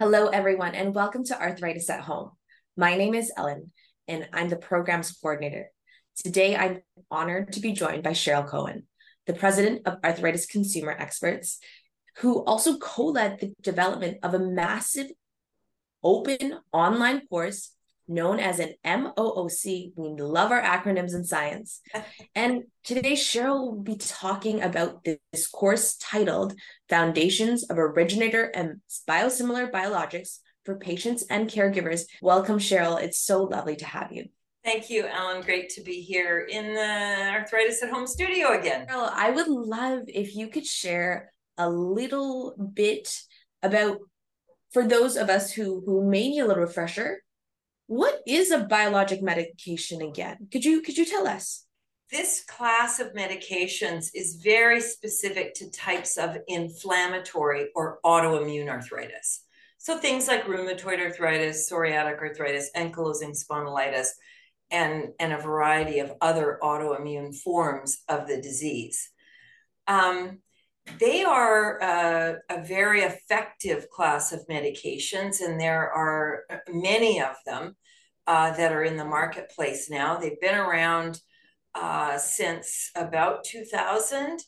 Hello, everyone, and welcome to Arthritis at Home. My name is Ellen, and I'm the program's coordinator. Today, I'm honored to be joined by Cheryl Koehn, the president of Arthritis Consumer Experts, who also co led the development of a massive open online course known as an MOOC. We love our acronyms in science. and today, Cheryl will be talking about this course titled Foundations of Originator and Biosimilar Biologics for Patients and Caregivers. Welcome, Cheryl. It's so lovely to have you. Thank you, Ellen. Great to be here in the Arthritis at Home studio again. Cheryl, I would love if you could share a little bit about for those of us who who may need a little refresher what is a biologic medication again? Could you could you tell us? This class of medications is very specific to types of inflammatory or autoimmune arthritis. So things like rheumatoid arthritis, psoriatic arthritis, ankylosing spondylitis, and, and a variety of other autoimmune forms of the disease. Um, they are a very effective class of medications, and there are many of them uh, that are in the marketplace now. They've been around uh, since about 2000.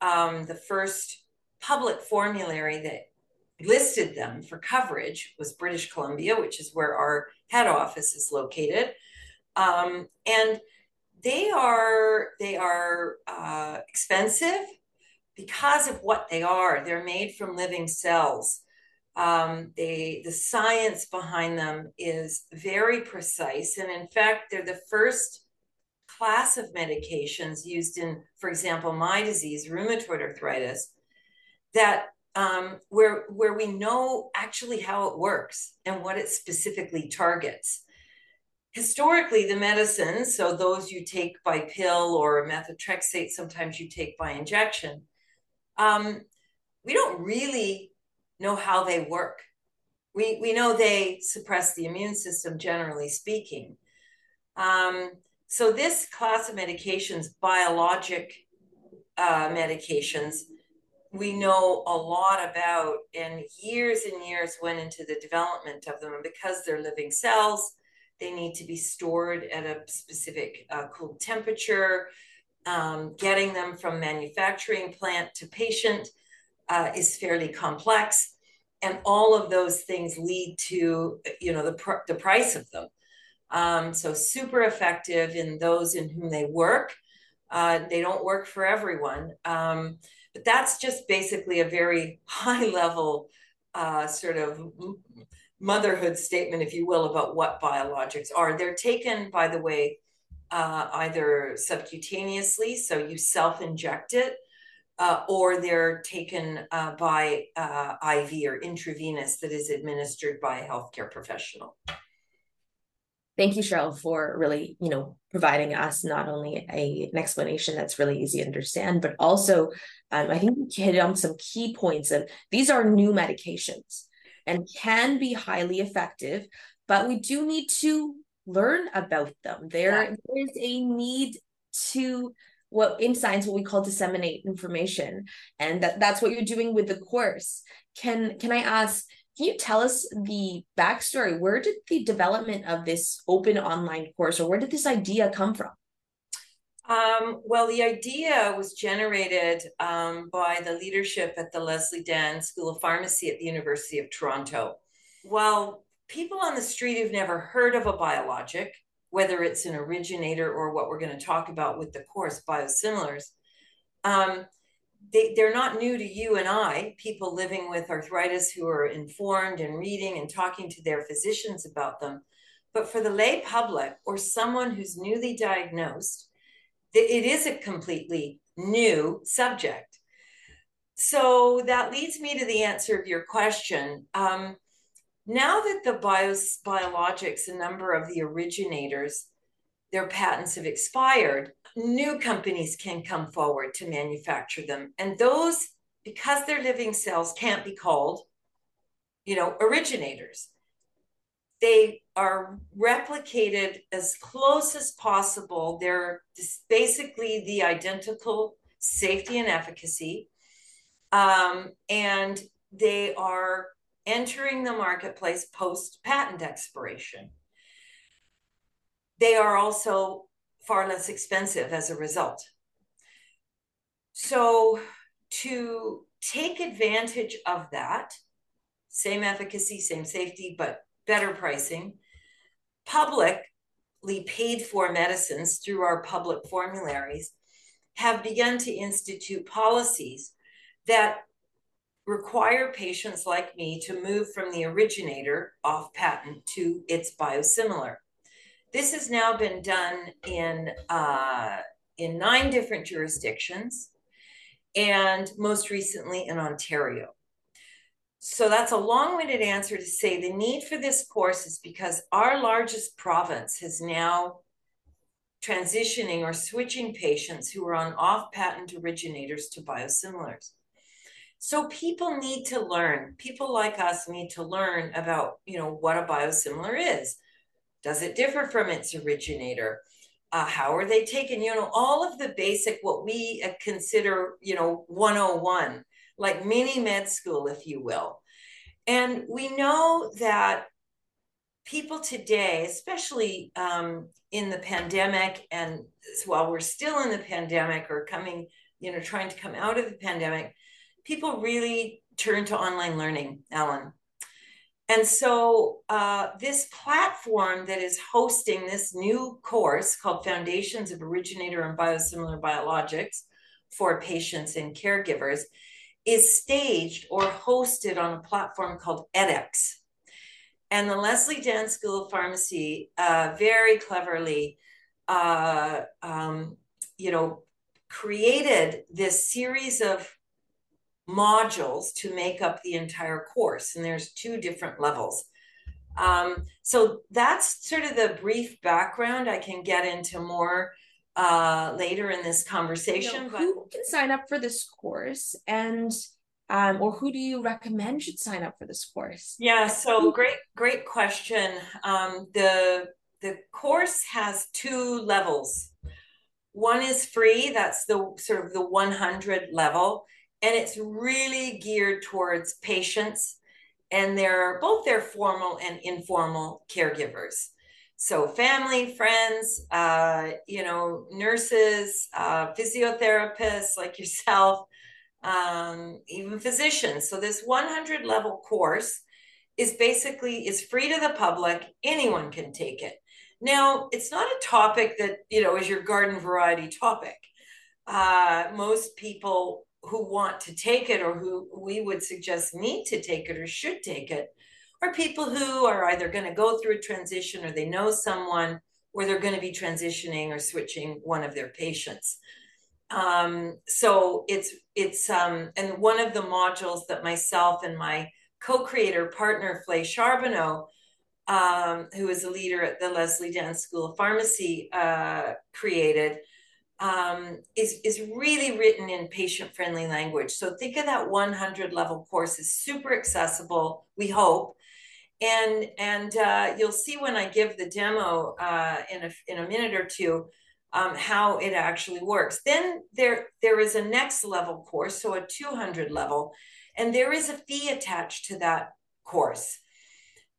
Um, the first public formulary that listed them for coverage was British Columbia, which is where our head office is located. Um, and they are they are uh, expensive because of what they are. They're made from living cells. Um, they the science behind them is very precise, and in fact, they're the first class of medications used in, for example, my disease, rheumatoid arthritis, that um, where where we know actually how it works and what it specifically targets. Historically, the medicines, so those you take by pill or methotrexate, sometimes you take by injection, um, we don't really know how they work. We, we know they suppress the immune system, generally speaking. Um, so, this class of medications, biologic uh, medications, we know a lot about, and years and years went into the development of them. And because they're living cells, they need to be stored at a specific uh, cool temperature. Um, getting them from manufacturing plant to patient uh, is fairly complex. And all of those things lead to you know the, pr- the price of them. Um, so super effective in those in whom they work. Uh, they don't work for everyone. Um, but that's just basically a very high level uh, sort of motherhood statement if you will about what biologics are. They're taken by the way uh, either subcutaneously so you self inject it uh, or they're taken uh, by uh, IV or intravenous that is administered by a healthcare professional. Thank you, Cheryl, for really, you know, providing us not only a, an explanation that's really easy to understand, but also um, I think you hit on some key points of these are new medications and can be highly effective, but we do need to learn about them. There yeah. is a need to what in science what we call disseminate information and that, that's what you're doing with the course can can i ask can you tell us the backstory where did the development of this open online course or where did this idea come from um, well, the idea was generated um, by the leadership at the Leslie Dan School of Pharmacy at the University of Toronto. Well, people on the street who've never heard of a biologic whether it's an originator or what we're going to talk about with the course, biosimilars, um, they, they're not new to you and I, people living with arthritis who are informed and reading and talking to their physicians about them. But for the lay public or someone who's newly diagnosed, it is a completely new subject. So that leads me to the answer of your question. Um, now that the bios, biologics, a number of the originators, their patents have expired, new companies can come forward to manufacture them. And those, because they're living cells, can't be called, you know, originators. They are replicated as close as possible. They're basically the identical safety and efficacy. Um, and they are entering the marketplace post patent expiration. They are also far less expensive as a result. So, to take advantage of that, same efficacy, same safety, but better pricing, publicly paid for medicines through our public formularies have begun to institute policies that require patients like me to move from the originator off patent to its biosimilar. This has now been done in uh, in nine different jurisdictions, and most recently in Ontario. So that's a long-winded answer to say the need for this course is because our largest province has now transitioning or switching patients who are on off-patent originators to biosimilars. So people need to learn. People like us need to learn about, you know, what a biosimilar is. Does it differ from its originator? Uh, how are they taken? You know, all of the basic, what we uh, consider, you know, 101, like mini med school, if you will. And we know that people today, especially um, in the pandemic, and while we're still in the pandemic or coming, you know, trying to come out of the pandemic, people really turn to online learning, Ellen. And so, uh, this platform that is hosting this new course called Foundations of Originator and Biosimilar Biologics for patients and caregivers is staged or hosted on a platform called edX. And the Leslie Dan School of Pharmacy uh, very cleverly, uh, um, you know, created this series of modules to make up the entire course. And there's two different levels. Um, so that's sort of the brief background. I can get into more uh, later in this conversation. You know, who can sign up for this course and um, or who do you recommend should sign up for this course? Yeah, so great, great question. Um, the the course has two levels. One is free, that's the sort of the 100 level, and it's really geared towards patients and they're both their formal and informal caregivers. So family friends uh, you know nurses uh, physiotherapists like yourself um, even physicians. So this 100 level course is basically is free to the public. Anyone can take it. Now it's not a topic that you know is your garden variety topic. Uh, most people who want to take it or who we would suggest need to take it or should take it are people who are either going to go through a transition or they know someone or they're going to be transitioning or switching one of their patients. Um, so it's it's um, and one of the modules that myself and my co-creator partner Flay Charbonneau um, who is a leader at the Leslie Dan School of Pharmacy uh, created um, is, is really written in patient friendly language. So think of that 100 level course is super accessible, we hope. And, and uh, you'll see when I give the demo uh, in, a, in a minute or two um, how it actually works. Then there, there is a next level course, so a 200 level, and there is a fee attached to that course.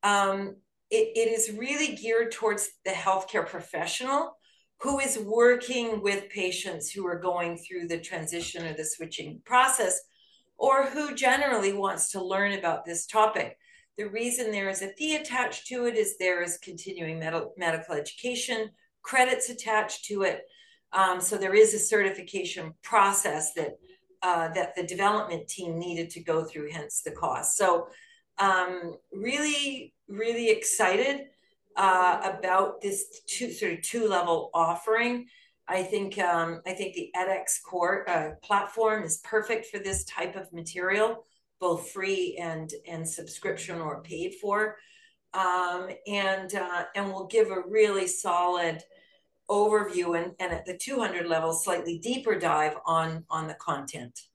Um, it, it is really geared towards the healthcare professional who is working with patients who are going through the transition or the switching process, or who generally wants to learn about this topic. The reason there is a fee attached to it is there is continuing med- medical education credits attached to it. Um, so there is a certification process that uh, that the development team needed to go through, hence the cost. So um, really, really excited uh, about this two sort of two level offering. I think um, I think the edX core uh, platform is perfect for this type of material, both free and and subscription or paid for, um, and uh, and will give a really solid overview and, and at the 200 level slightly deeper dive on on the content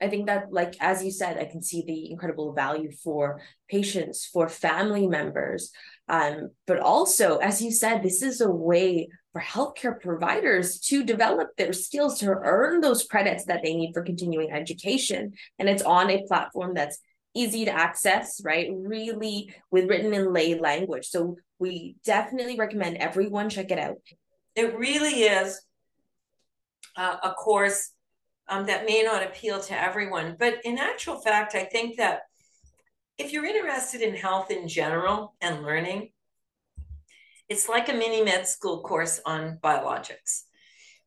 I think that, like, as you said, I can see the incredible value for patients, for family members. Um, but also, as you said, this is a way for healthcare providers to develop their skills to earn those credits that they need for continuing education. And it's on a platform that's easy to access, right? Really with written in lay language. So we definitely recommend everyone check it out. It really is uh, a course um, that may not appeal to everyone, but in actual fact, I think that if you're interested in health in general and learning, it's like a mini med school course on biologics.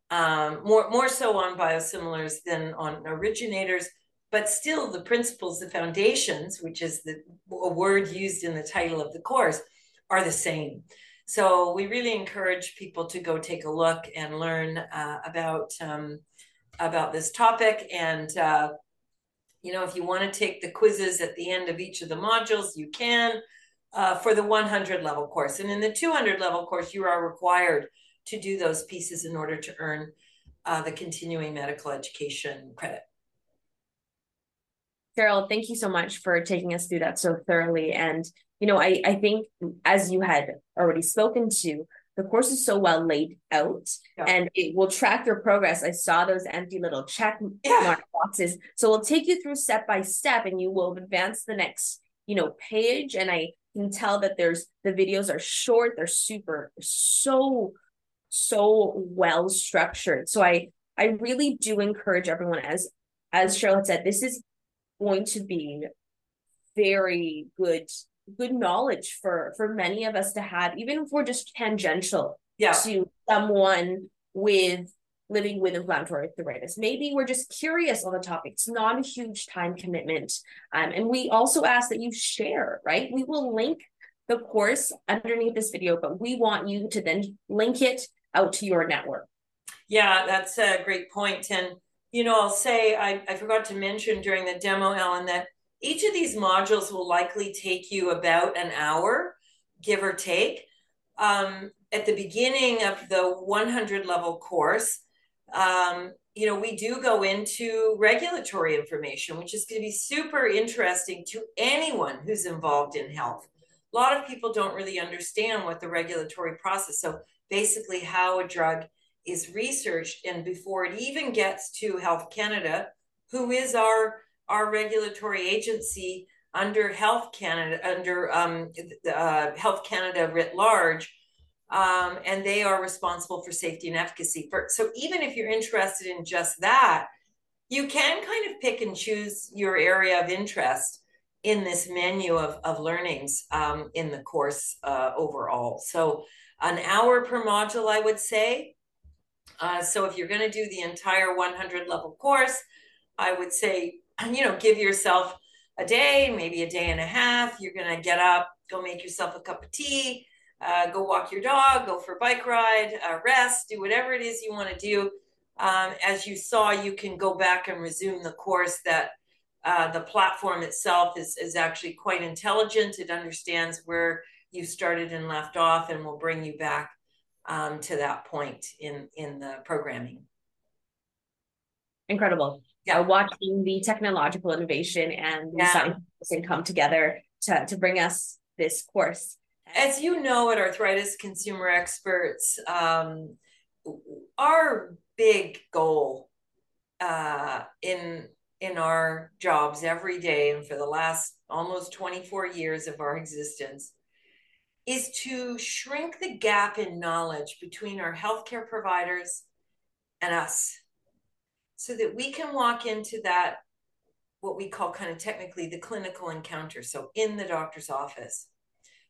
Um, more more so on biosimilars than on originators, but still the principles, the foundations, which is the a word used in the title of the course, are the same. So we really encourage people to go take a look and learn uh, about um, about this topic. And uh, you know, if you want to take the quizzes at the end of each of the modules, you can uh, for the 100 level course. And in the 200 level course, you are required to do those pieces in order to earn uh, the continuing medical education credit. Cheryl, thank you so much for taking us through that so thoroughly. And, you know, I, I think as you had already spoken to, the course is so well laid out yeah. and it will track your progress. I saw those empty little check yeah. mark boxes. So we'll take you through step by step and you will advance the next, you know, page. And I can tell that there's the videos are short, they're super so, so well structured. So I I really do encourage everyone as as Cheryl said, this is going to be very good good knowledge for for many of us to have even if we're just tangential yeah. to someone with living with inflammatory arthritis maybe we're just curious on the topic. It's not a huge time commitment. Um, and we also ask that you share right? We will link the course underneath this video but we want you to then link it out to your network. Yeah that's a great point and you know, I'll say I, I forgot to mention during the demo, Ellen, that each of these modules will likely take you about an hour, give or take. Um, at the beginning of the 100 level course, um, you know, we do go into regulatory information, which is going to be super interesting to anyone who's involved in health. A lot of people don't really understand what the regulatory process. So basically, how a drug is researched and before it even gets to Health Canada, who is our our regulatory agency under Health Canada, under um, uh, Health Canada writ large, um, and they are responsible for safety and efficacy. For, so even if you're interested in just that, you can kind of pick and choose your area of interest in this menu of, of learnings um, in the course uh, overall. So an hour per module, I would say, uh, so if you're going to do the entire 100 level course, I would say, you know, give yourself a day, maybe a day and a half. You're going to get up, go make yourself a cup of tea, uh, go walk your dog, go for a bike ride, uh, rest, do whatever it is you want to do. Um, as you saw, you can go back and resume the course that uh, the platform itself is, is actually quite intelligent. It understands where you started and left off and will bring you back um, to that point in in the programming. Incredible. Yeah, uh, watching the technological innovation and the yeah. science come together to, to bring us this course. As you know, at Arthritis Consumer Experts, um, our big goal uh, in in our jobs every day and for the last almost 24 years of our existence is to shrink the gap in knowledge between our healthcare providers and us so that we can walk into that what we call kind of technically the clinical encounter so in the doctor's office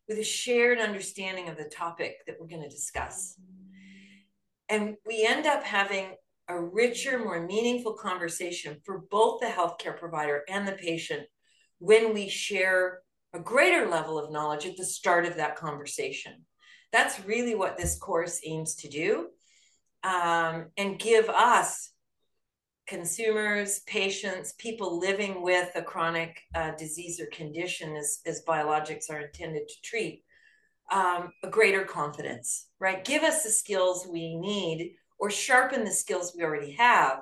with a shared understanding of the topic that we're going to discuss and we end up having a richer more meaningful conversation for both the healthcare provider and the patient when we share a greater level of knowledge at the start of that conversation. That's really what this course aims to do um, and give us consumers, patients, people living with a chronic uh, disease or condition as, as biologics are intended to treat, um, a greater confidence, right? Give us the skills we need or sharpen the skills we already have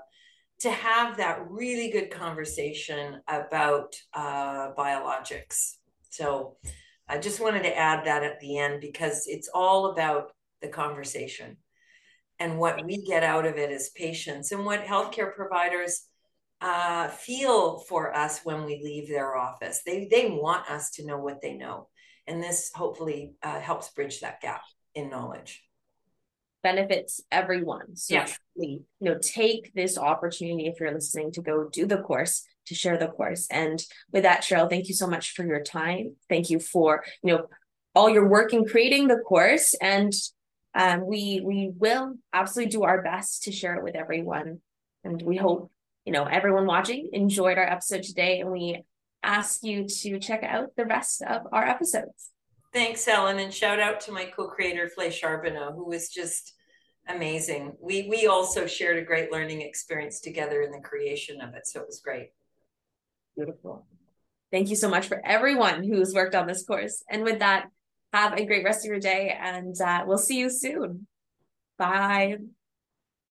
to have that really good conversation about uh, biologics so I just wanted to add that at the end because it's all about the conversation and what we get out of it as patients and what healthcare providers uh, feel for us when we leave their office. They they want us to know what they know, and this hopefully uh, helps bridge that gap in knowledge. Benefits everyone. So Yeah. truly, you know, take this opportunity if you're listening to go do the course to share the course. And with that, Cheryl, thank you so much for your time. Thank you for you know all your work in creating the course, and um, we we will absolutely do our best to share it with everyone. And we hope you know everyone watching enjoyed our episode today, and we ask you to check out the rest of our episodes. Thanks, Ellen, and shout out to my co-creator Flay Charbonneau, who was just amazing. We we also shared a great learning experience together in the creation of it, so it was great. Beautiful. Thank you so much for everyone who's worked on this course. And with that, have a great rest of your day, and uh, we'll see you soon. Bye.